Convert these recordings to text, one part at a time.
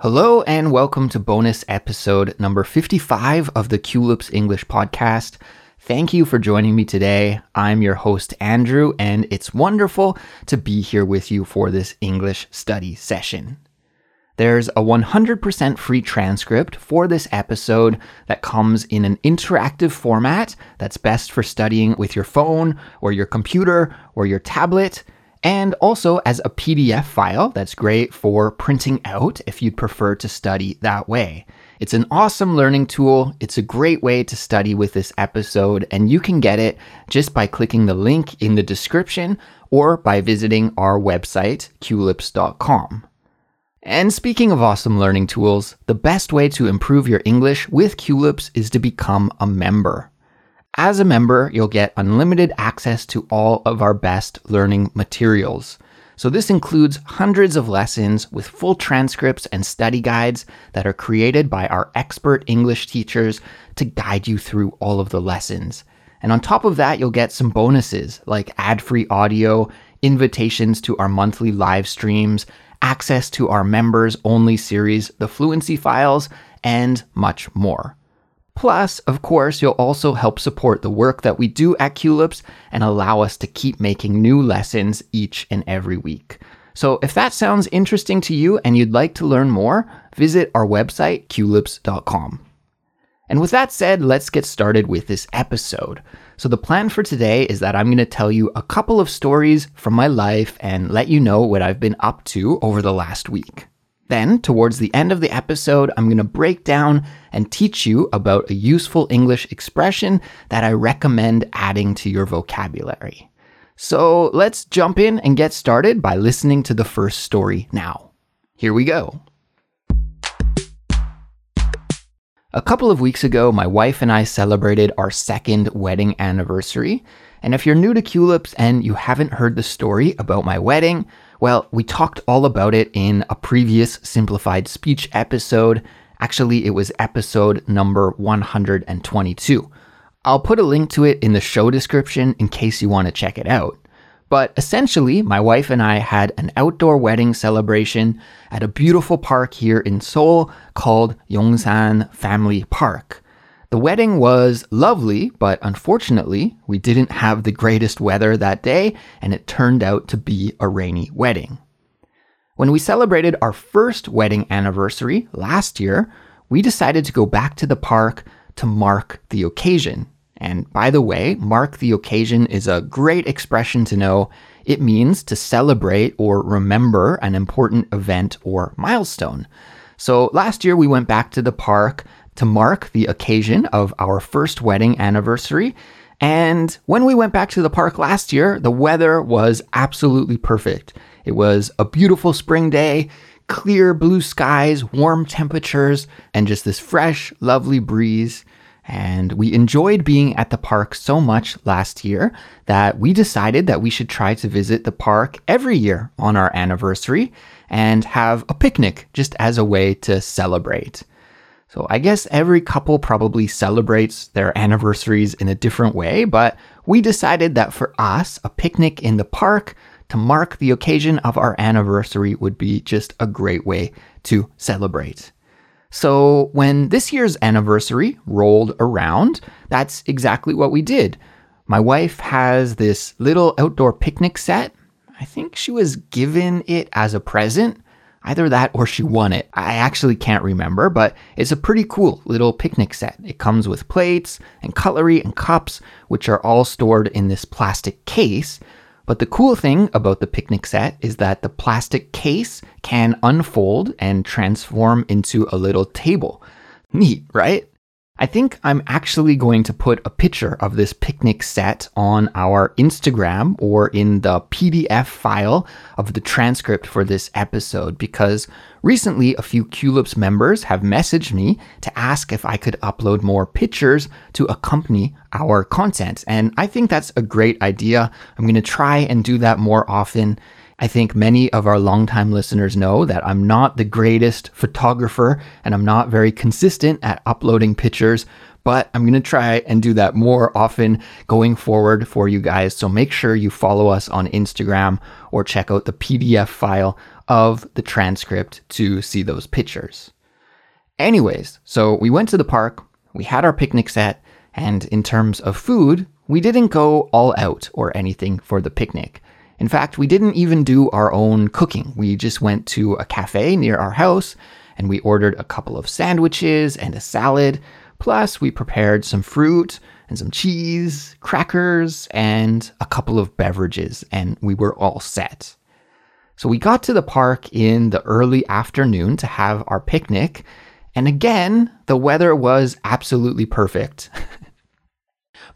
Hello and welcome to bonus episode number 55 of the Culips English podcast. Thank you for joining me today. I'm your host, Andrew, and it's wonderful to be here with you for this English study session. There's a 100% free transcript for this episode that comes in an interactive format that's best for studying with your phone or your computer or your tablet and also as a PDF file that's great for printing out if you'd prefer to study that way. It's an awesome learning tool. It's a great way to study with this episode, and you can get it just by clicking the link in the description or by visiting our website, culips.com. And speaking of awesome learning tools, the best way to improve your English with Culips is to become a member. As a member, you'll get unlimited access to all of our best learning materials. So, this includes hundreds of lessons with full transcripts and study guides that are created by our expert English teachers to guide you through all of the lessons. And on top of that, you'll get some bonuses like ad free audio, invitations to our monthly live streams, access to our members only series, the Fluency Files, and much more. Plus, of course, you'll also help support the work that we do at Culips and allow us to keep making new lessons each and every week. So, if that sounds interesting to you and you'd like to learn more, visit our website, culips.com. And with that said, let's get started with this episode. So, the plan for today is that I'm going to tell you a couple of stories from my life and let you know what I've been up to over the last week. Then, towards the end of the episode, I'm going to break down and teach you about a useful English expression that I recommend adding to your vocabulary. So let's jump in and get started by listening to the first story now. Here we go. A couple of weeks ago, my wife and I celebrated our second wedding anniversary. And if you're new to Culips and you haven't heard the story about my wedding, well, we talked all about it in a previous simplified speech episode. Actually, it was episode number 122. I'll put a link to it in the show description in case you want to check it out. But essentially, my wife and I had an outdoor wedding celebration at a beautiful park here in Seoul called Yongsan Family Park. The wedding was lovely, but unfortunately, we didn't have the greatest weather that day, and it turned out to be a rainy wedding. When we celebrated our first wedding anniversary last year, we decided to go back to the park to mark the occasion. And by the way, mark the occasion is a great expression to know. It means to celebrate or remember an important event or milestone. So last year we went back to the park to mark the occasion of our first wedding anniversary. And when we went back to the park last year, the weather was absolutely perfect. It was a beautiful spring day, clear blue skies, warm temperatures, and just this fresh, lovely breeze. And we enjoyed being at the park so much last year that we decided that we should try to visit the park every year on our anniversary and have a picnic just as a way to celebrate. So I guess every couple probably celebrates their anniversaries in a different way, but we decided that for us, a picnic in the park to mark the occasion of our anniversary would be just a great way to celebrate. So when this year's anniversary rolled around, that's exactly what we did. My wife has this little outdoor picnic set. I think she was given it as a present Either that or she won it. I actually can't remember, but it's a pretty cool little picnic set. It comes with plates and cutlery and cups, which are all stored in this plastic case. But the cool thing about the picnic set is that the plastic case can unfold and transform into a little table. Neat, right? I think I'm actually going to put a picture of this picnic set on our Instagram or in the PDF file of the transcript for this episode because recently a few Culips members have messaged me to ask if I could upload more pictures to accompany our content. And I think that's a great idea. I'm going to try and do that more often. I think many of our longtime listeners know that I'm not the greatest photographer and I'm not very consistent at uploading pictures, but I'm going to try and do that more often going forward for you guys. So make sure you follow us on Instagram or check out the PDF file of the transcript to see those pictures. Anyways, so we went to the park, we had our picnic set, and in terms of food, we didn't go all out or anything for the picnic. In fact, we didn't even do our own cooking. We just went to a cafe near our house and we ordered a couple of sandwiches and a salad. Plus, we prepared some fruit and some cheese, crackers, and a couple of beverages, and we were all set. So we got to the park in the early afternoon to have our picnic, and again, the weather was absolutely perfect.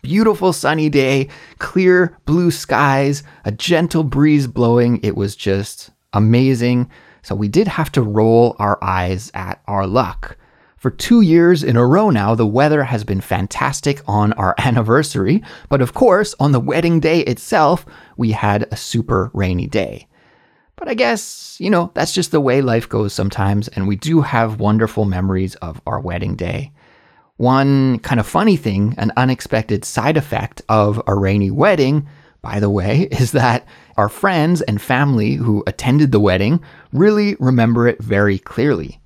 Beautiful sunny day, clear blue skies, a gentle breeze blowing. It was just amazing. So we did have to roll our eyes at our luck. For two years in a row now, the weather has been fantastic on our anniversary, but of course, on the wedding day itself, we had a super rainy day. But I guess, you know, that's just the way life goes sometimes, and we do have wonderful memories of our wedding day. One kind of funny thing, an unexpected side effect of a rainy wedding, by the way, is that our friends and family who attended the wedding really remember it very clearly.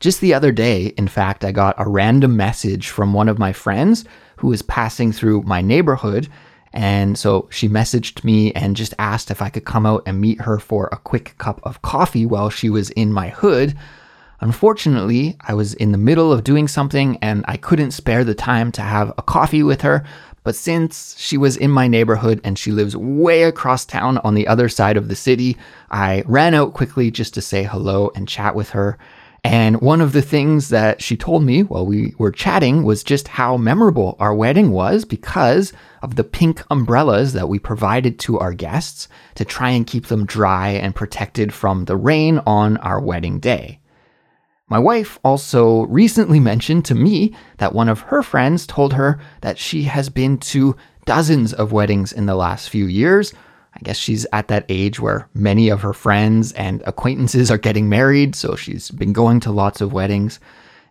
Just the other day, in fact, I got a random message from one of my friends who was passing through my neighborhood. And so she messaged me and just asked if I could come out and meet her for a quick cup of coffee while she was in my hood. Unfortunately, I was in the middle of doing something and I couldn't spare the time to have a coffee with her. But since she was in my neighborhood and she lives way across town on the other side of the city, I ran out quickly just to say hello and chat with her. And one of the things that she told me while we were chatting was just how memorable our wedding was because of the pink umbrellas that we provided to our guests to try and keep them dry and protected from the rain on our wedding day. My wife also recently mentioned to me that one of her friends told her that she has been to dozens of weddings in the last few years, I guess she's at that age where many of her friends and acquaintances are getting married, so she's been going to lots of weddings.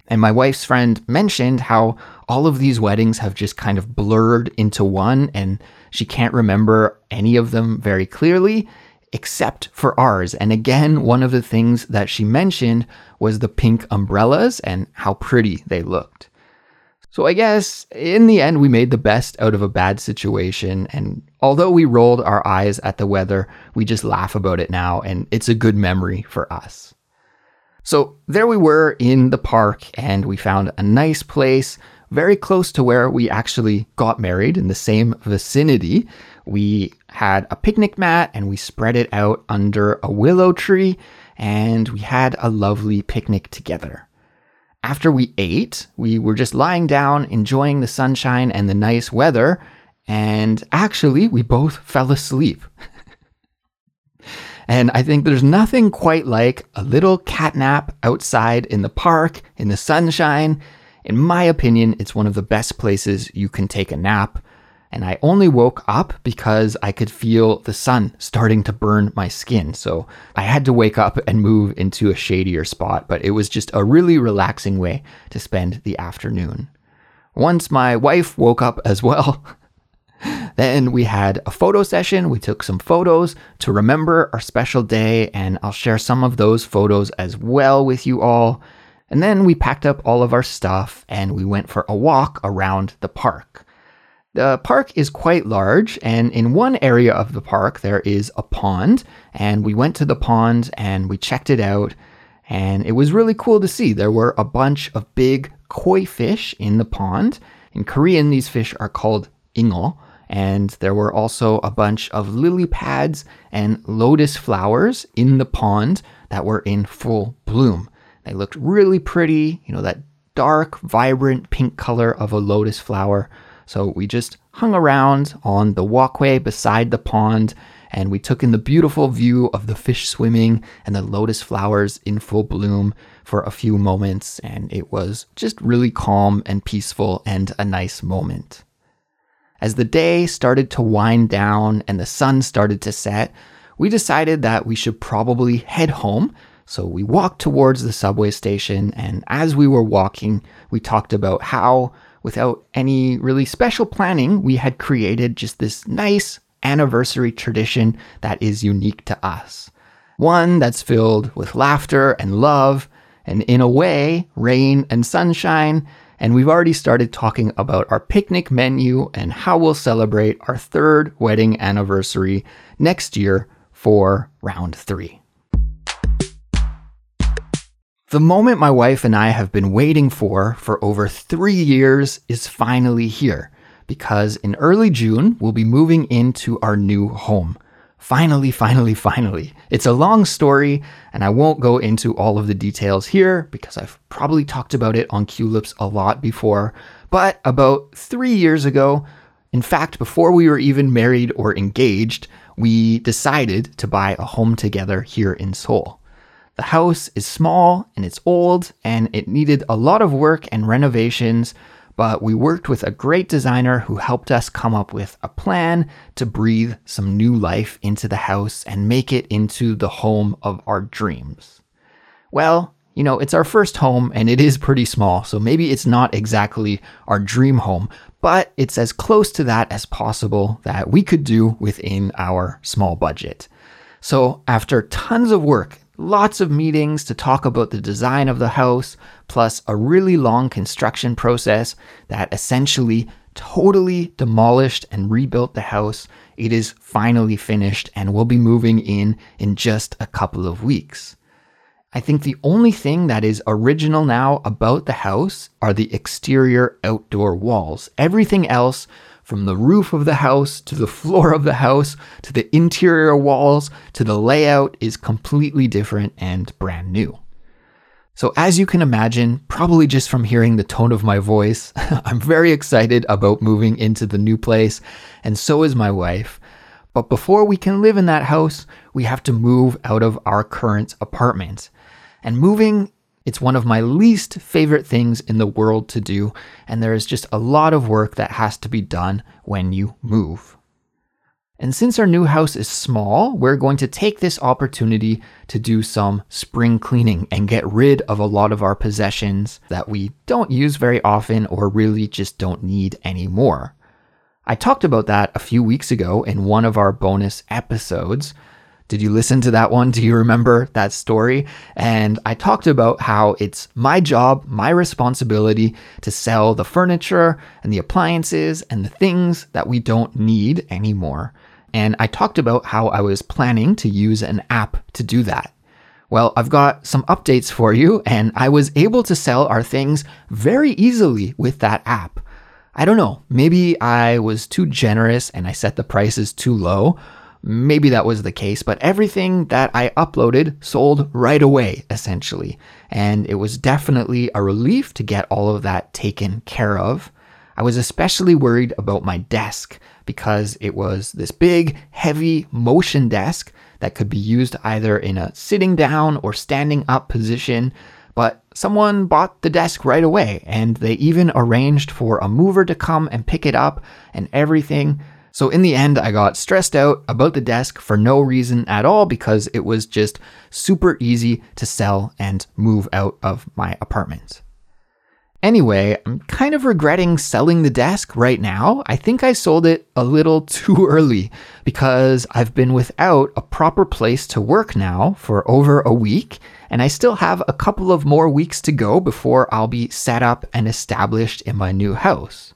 And my wife's friend mentioned how all of these weddings have just kind of blurred into one, and she can't remember any of them very clearly, except for ours. And again, one of the things that she mentioned was the pink umbrellas and how pretty they looked. So I guess in the end, we made the best out of a bad situation. And although we rolled our eyes at the weather, we just laugh about it now, and it's a good memory for us. So there we were in the park, and we found a nice place very close to where we actually got married in the same vicinity. We had a picnic mat and we spread it out under a willow tree, and we had a lovely picnic together. After we ate, we were just lying down, enjoying the sunshine and the nice weather, and actually, we both fell asleep. and I think there's nothing quite like a little cat nap outside in the park, in the sunshine. In my opinion, it's one of the best places you can take a nap and I only woke up because I could feel the sun starting to burn my skin. So I had to wake up and move into a shadier spot, but it was just a really relaxing way to spend the afternoon. Once my wife woke up as well, then we had a photo session. We took some photos to remember our special day, and I'll share some of those photos as well with you all. And then we packed up all of our stuff and we went for a walk around the park. The park is quite large, and in one area of the park, there is a pond. And we went to the pond and we checked it out, and it was really cool to see. There were a bunch of big koi fish in the pond. In Korean, these fish are called ingo. And there were also a bunch of lily pads and lotus flowers in the pond that were in full bloom. They looked really pretty, you know, that dark, vibrant pink color of a lotus flower. So we just hung around on the walkway beside the pond and we took in the beautiful view of the fish swimming and the lotus flowers in full bloom for a few moments. And it was just really calm and peaceful and a nice moment. As the day started to wind down and the sun started to set, we decided that we should probably head home. So we walked towards the subway station, and as we were walking, we talked about how without any really special planning, we had created just this nice anniversary tradition that is unique to us. One that's filled with laughter and love, and in a way, rain and sunshine. And we've already started talking about our picnic menu and how we'll celebrate our third wedding anniversary next year for round three. The moment my wife and I have been waiting for for over three years is finally here because in early June we'll be moving into our new home. Finally, finally, finally. It's a long story, and I won't go into all of the details here because I've probably talked about it on Culips a lot before. But about three years ago, in fact, before we were even married or engaged, we decided to buy a home together here in Seoul. The house is small and it's old, and it needed a lot of work and renovations, but we worked with a great designer who helped us come up with a plan to breathe some new life into the house and make it into the home of our dreams. Well, you know, it's our first home and it is pretty small, so maybe it's not exactly our dream home, but it's as close to that as possible that we could do within our small budget. So, after tons of work, lots of meetings to talk about the design of the house, plus a really long construction process that essentially totally demolished and rebuilt the house, it is finally finished and we'll be moving in in just a couple of weeks. I think the only thing that is original now about the house are the exterior outdoor walls. Everything else, from the roof of the house to the floor of the house to the interior walls to the layout, is completely different and brand new. So, as you can imagine, probably just from hearing the tone of my voice, I'm very excited about moving into the new place, and so is my wife. But before we can live in that house, we have to move out of our current apartment. And moving, it's one of my least favorite things in the world to do, and there is just a lot of work that has to be done when you move. And since our new house is small, we're going to take this opportunity to do some spring cleaning and get rid of a lot of our possessions that we don't use very often or really just don't need anymore. I talked about that a few weeks ago in one of our bonus episodes, did you listen to that one? Do you remember that story? And I talked about how it's my job, my responsibility to sell the furniture and the appliances and the things that we don't need anymore. And I talked about how I was planning to use an app to do that. Well, I've got some updates for you, and I was able to sell our things very easily with that app. I don't know, maybe I was too generous and I set the prices too low, Maybe that was the case, but everything that I uploaded sold right away, essentially. And it was definitely a relief to get all of that taken care of. I was especially worried about my desk because it was this big, heavy motion desk that could be used either in a sitting down or standing up position. But someone bought the desk right away and they even arranged for a mover to come and pick it up and everything. So in the end, I got stressed out about the desk for no reason at all because it was just super easy to sell and move out of my apartment. Anyway, I'm kind of regretting selling the desk right now. I think I sold it a little too early because I've been without a proper place to work now for over a week, and I still have a couple of more weeks to go before I'll be set up and established in my new house.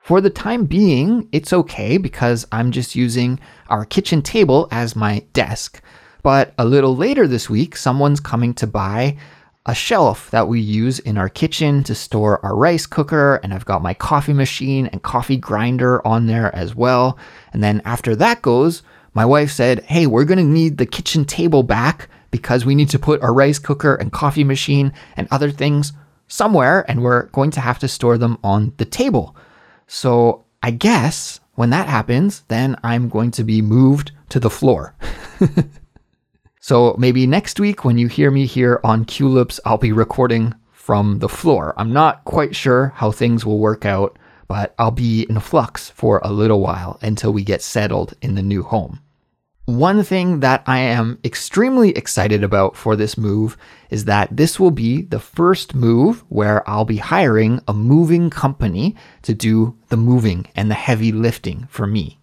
For the time being, it's okay because I'm just using our kitchen table as my desk. But a little later this week, someone's coming to buy a shelf that we use in our kitchen to store our rice cooker, and I've got my coffee machine and coffee grinder on there as well. And then after that goes, my wife said, Hey, we're gonna need the kitchen table back because we need to put our rice cooker and coffee machine and other things somewhere, and we're going to have to store them on the table. So I guess when that happens, then I'm going to be moved to the floor. so maybe next week when you hear me here on Culips, I'll be recording from the floor. I'm not quite sure how things will work out, but I'll be in flux for a little while until we get settled in the new home. One thing that I am extremely excited about for this move is that this will be the first move where I'll be hiring a moving company to do the moving and the heavy lifting for me.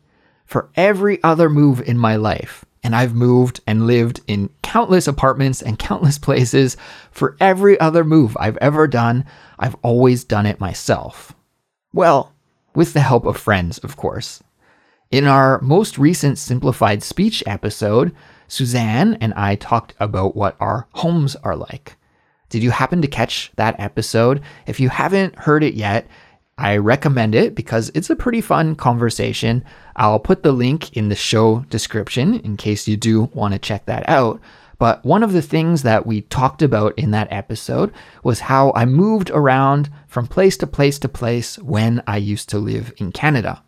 For every other move in my life, and I've moved and lived in countless apartments and countless places. For every other move I've ever done, I've always done it myself. Well, with the help of friends, of course. In our most recent simplified speech episode, Suzanne and I talked about what our homes are like. Did you happen to catch that episode? If you haven't heard it yet, I recommend it because it's a pretty fun conversation. I'll put the link in the show description in case you do want to check that out. But one of the things that we talked about in that episode was how I moved around from place to place to place when I used to live in Canada.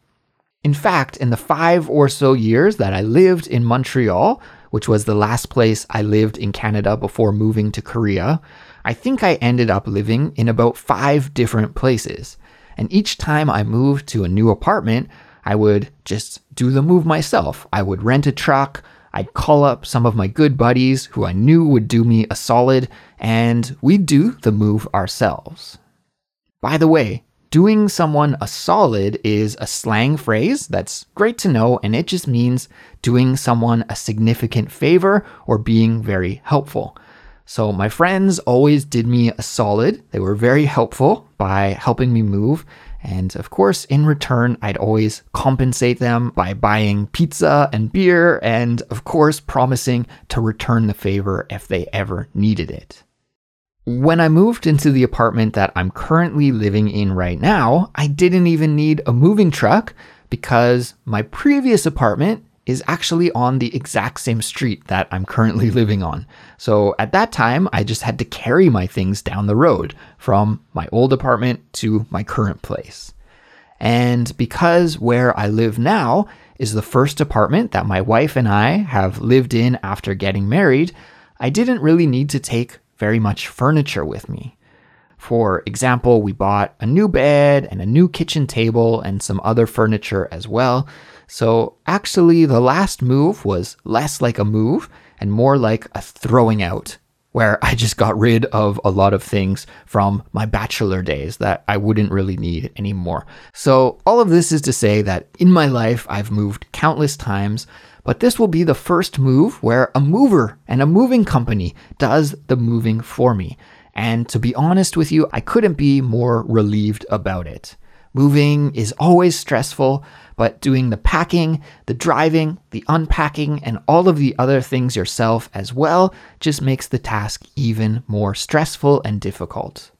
In fact, in the five or so years that I lived in Montreal, which was the last place I lived in Canada before moving to Korea, I think I ended up living in about five different places. And each time I moved to a new apartment, I would just do the move myself. I would rent a truck, I'd call up some of my good buddies who I knew would do me a solid, and we'd do the move ourselves. By the way, doing someone a solid is a slang phrase that's great to know, and it just means doing someone a significant favor or being very helpful. So, my friends always did me a solid. They were very helpful by helping me move, and of course, in return, I'd always compensate them by buying pizza and beer, and of course, promising to return the favor if they ever needed it. When I moved into the apartment that I'm currently living in right now, I didn't even need a moving truck because my previous apartment is actually on the exact same street that I'm currently living on. So at that time, I just had to carry my things down the road from my old apartment to my current place. And because where I live now is the first apartment that my wife and I have lived in after getting married, I didn't really need to take very much furniture with me. For example, we bought a new bed and a new kitchen table and some other furniture as well. So actually, the last move was less like a move and more like a throwing out, where I just got rid of a lot of things from my bachelor days that I wouldn't really need anymore. So, all of this is to say that in my life, I've moved countless times, but this will be the first move where a mover and a moving company does the moving for me. And to be honest with you, I couldn't be more relieved about it. Moving is always stressful, but doing the packing, the driving, the unpacking, and all of the other things yourself as well just makes the task even more stressful and difficult.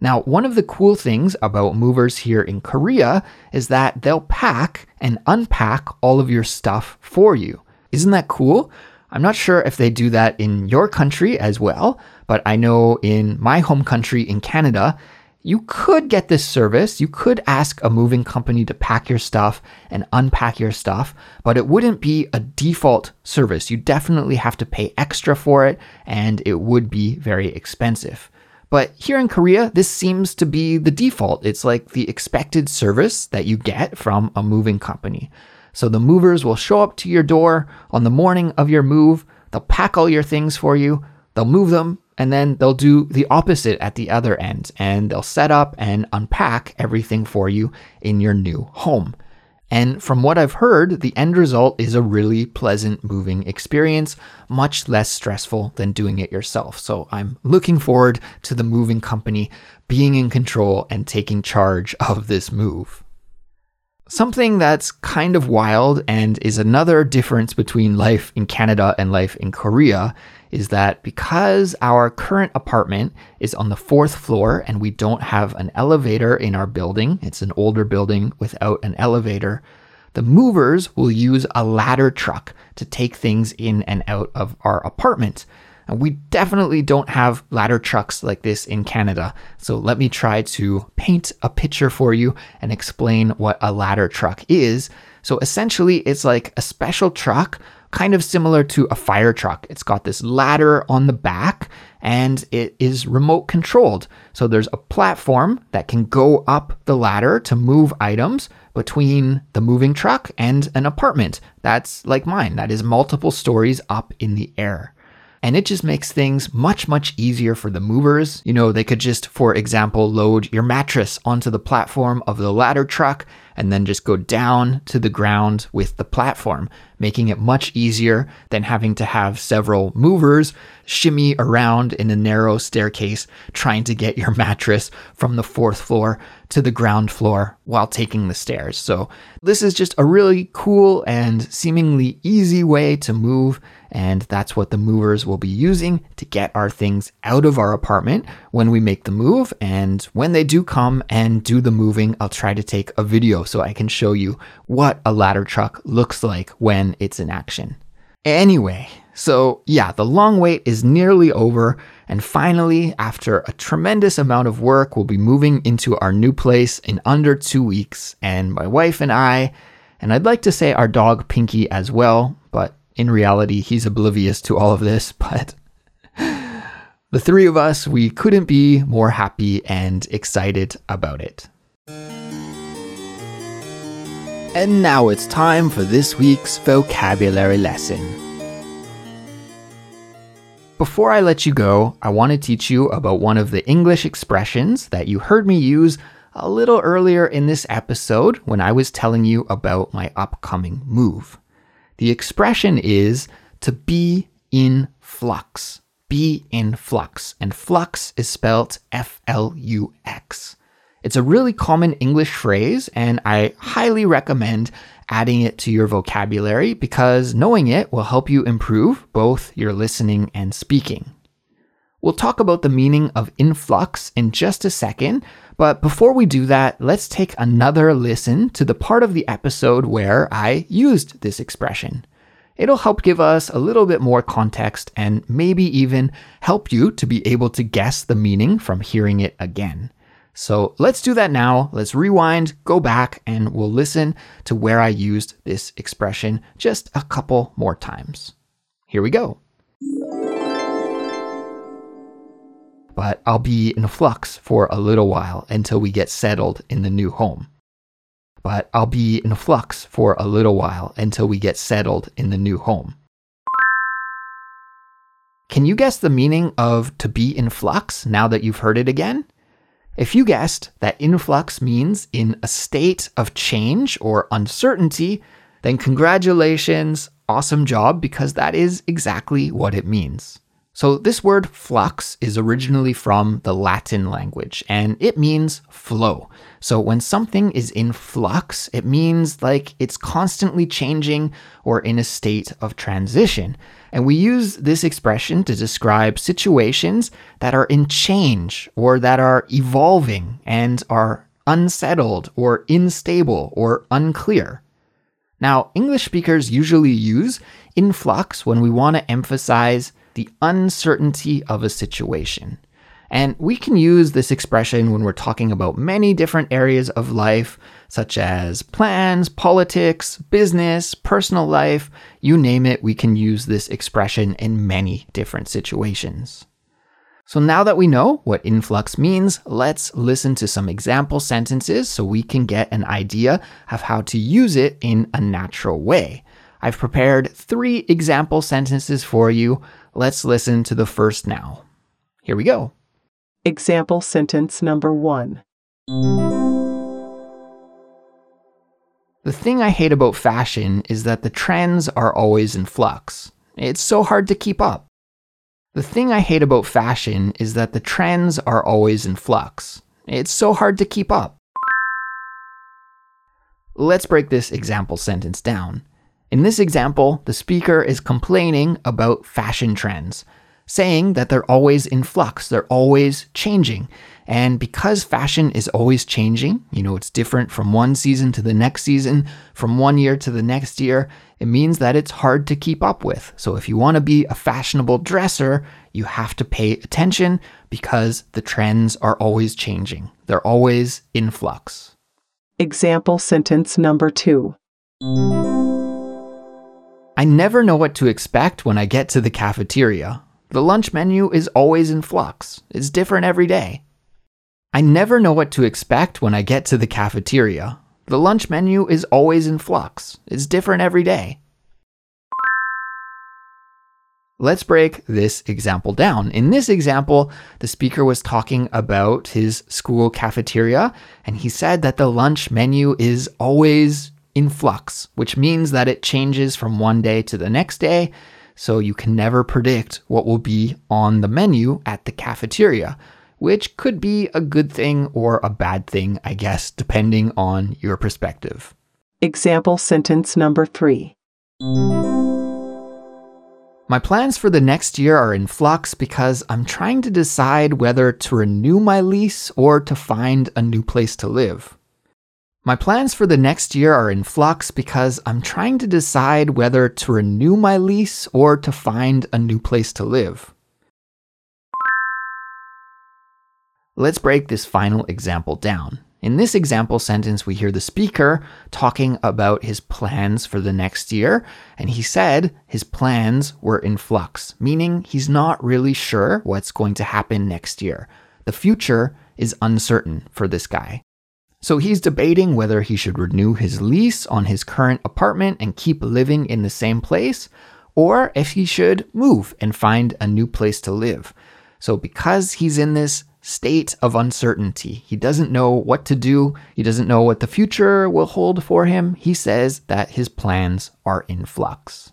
Now, one of the cool things about movers here in Korea is that they'll pack and unpack all of your stuff for you. Isn't that cool? I'm not sure if they do that in your country as well, but I know in my home country in Canada, you could get this service. You could ask a moving company to pack your stuff and unpack your stuff, but it wouldn't be a default service. You definitely have to pay extra for it, and it would be very expensive. But here in Korea, this seems to be the default. It's like the expected service that you get from a moving company. So the movers will show up to your door on the morning of your move, they'll pack all your things for you, they'll move them, and then they'll do the opposite at the other end and they'll set up and unpack everything for you in your new home. And from what I've heard, the end result is a really pleasant moving experience, much less stressful than doing it yourself. So I'm looking forward to the moving company being in control and taking charge of this move. Something that's kind of wild and is another difference between life in Canada and life in Korea is that because our current apartment is on the fourth floor and we don't have an elevator in our building, it's an older building without an elevator, the movers will use a ladder truck to take things in and out of our apartment. And we definitely don't have ladder trucks like this in Canada. So let me try to paint a picture for you and explain what a ladder truck is. So essentially, it's like a special truck kind of similar to a fire truck. It's got this ladder on the back and it is remote controlled. So there's a platform that can go up the ladder to move items between the moving truck and an apartment. That's like mine, that is multiple stories up in the air. And it just makes things much, much easier for the movers. You know, they could just, for example, load your mattress onto the platform of the ladder truck and then just go down to the ground with the platform, making it much easier than having to have several movers shimmy around in a narrow staircase trying to get your mattress from the fourth floor to the ground floor while taking the stairs. So, this is just a really cool and seemingly easy way to move and that's what the movers will be using to get our things out of our apartment when we make the move. And when they do come and do the moving, I'll try to take a video so I can show you what a ladder truck looks like when it's in action. Anyway, so yeah, the long wait is nearly over. And finally, after a tremendous amount of work, we'll be moving into our new place in under two weeks. And my wife and I, and I'd like to say our dog Pinky as well, in reality, he's oblivious to all of this, but the three of us, we couldn't be more happy and excited about it. And now it's time for this week's vocabulary lesson. Before I let you go, I want to teach you about one of the English expressions that you heard me use a little earlier in this episode when I was telling you about my upcoming move. The expression is to be in flux. Be in flux. And flux is spelled F L U X. It's a really common English phrase, and I highly recommend adding it to your vocabulary because knowing it will help you improve both your listening and speaking. We'll talk about the meaning of in flux in just a second, but before we do that, let's take another listen to the part of the episode where I used this expression. It'll help give us a little bit more context and maybe even help you to be able to guess the meaning from hearing it again. So let's do that now. Let's rewind, go back, and we'll listen to where I used this expression just a couple more times. Here we go. But I'll be in flux for a little while until we get settled in the new home. But I'll be in flux for a little while until we get settled in the new home. Can you guess the meaning of to be in flux now that you've heard it again? If you guessed that in flux means in a state of change or uncertainty, then congratulations, awesome job, because that is exactly what it means. So, this word flux is originally from the Latin language and it means flow. So, when something is in flux, it means like it's constantly changing or in a state of transition. And we use this expression to describe situations that are in change or that are evolving and are unsettled or unstable or unclear. Now, English speakers usually use in flux when we want to emphasize the uncertainty of a situation. And we can use this expression when we're talking about many different areas of life, such as plans, politics, business, personal life, you name it, we can use this expression in many different situations. So now that we know what in flux means, let's listen to some example sentences so we can get an idea of how to use it in a natural way. I've prepared three example sentences for you. Let's listen to the first now. Here we go. Example sentence number one. The thing I hate about fashion is that the trends are always in flux. It's so hard to keep up. The thing I hate about fashion is that the trends are always in flux. It's so hard to keep up. Let's break this example sentence down. In this example, the speaker is complaining about fashion trends, saying that they're always in flux, they're always changing. And because fashion is always changing, you know, it's different from one season to the next season, from one year to the next year, it means that it's hard to keep up with. So if you want to be a fashionable dresser, you have to pay attention because the trends are always changing. They're always in flux. Example sentence number two. I never know what to expect when I get to the cafeteria. The lunch menu is always in flux, it's different every day. I never know what to expect when I get to the cafeteria. The lunch menu is always in flux, it's different every day. Let's break this example down. In this example, the speaker was talking about his school cafeteria, and he said that the lunch menu is always in flux, which means that it changes from one day to the next day, so you can never predict what will be on the menu at the cafeteria, which could be a good thing or a bad thing, I guess, depending on your perspective. Example sentence number 3. My plans for the next year are in flux because I'm trying to decide whether to renew my lease or to find a new place to live. My plans for the next year are in flux because I'm trying to decide whether to renew my lease or to find a new place to live. Let's break this final example down. In this example sentence, we hear the speaker talking about his plans for the next year, and he said his plans were in flux, meaning he's not really sure what's going to happen next year. The future is uncertain for this guy. So he's debating whether he should renew his lease on his current apartment and keep living in the same place, or if he should move and find a new place to live. So because he's in this state of uncertainty. He doesn't know what to do, he doesn't know what the future will hold for him. He says that his plans are in flux.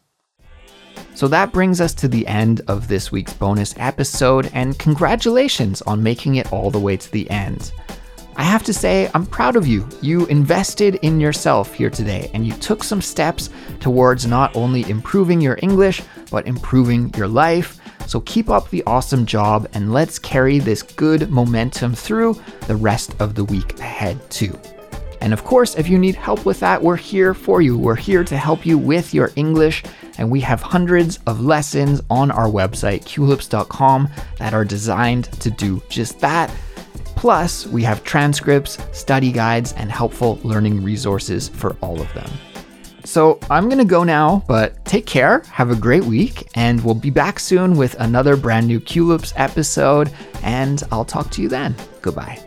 So that brings us to the end of this week's bonus episode, and congratulations on making it all the way to the end. I have to say, I'm proud of you. You invested in yourself here today and you took some steps towards not only improving your English, but improving your life. So keep up the awesome job and let's carry this good momentum through the rest of the week ahead, too. And of course, if you need help with that, we're here for you. We're here to help you with your English, and we have hundreds of lessons on our website, culips.com, that are designed to do just that. Plus, we have transcripts, study guides, and helpful learning resources for all of them. So I'm going to go now, but take care, have a great week, and we'll be back soon with another brand new Culips episode, and I'll talk to you then. Goodbye.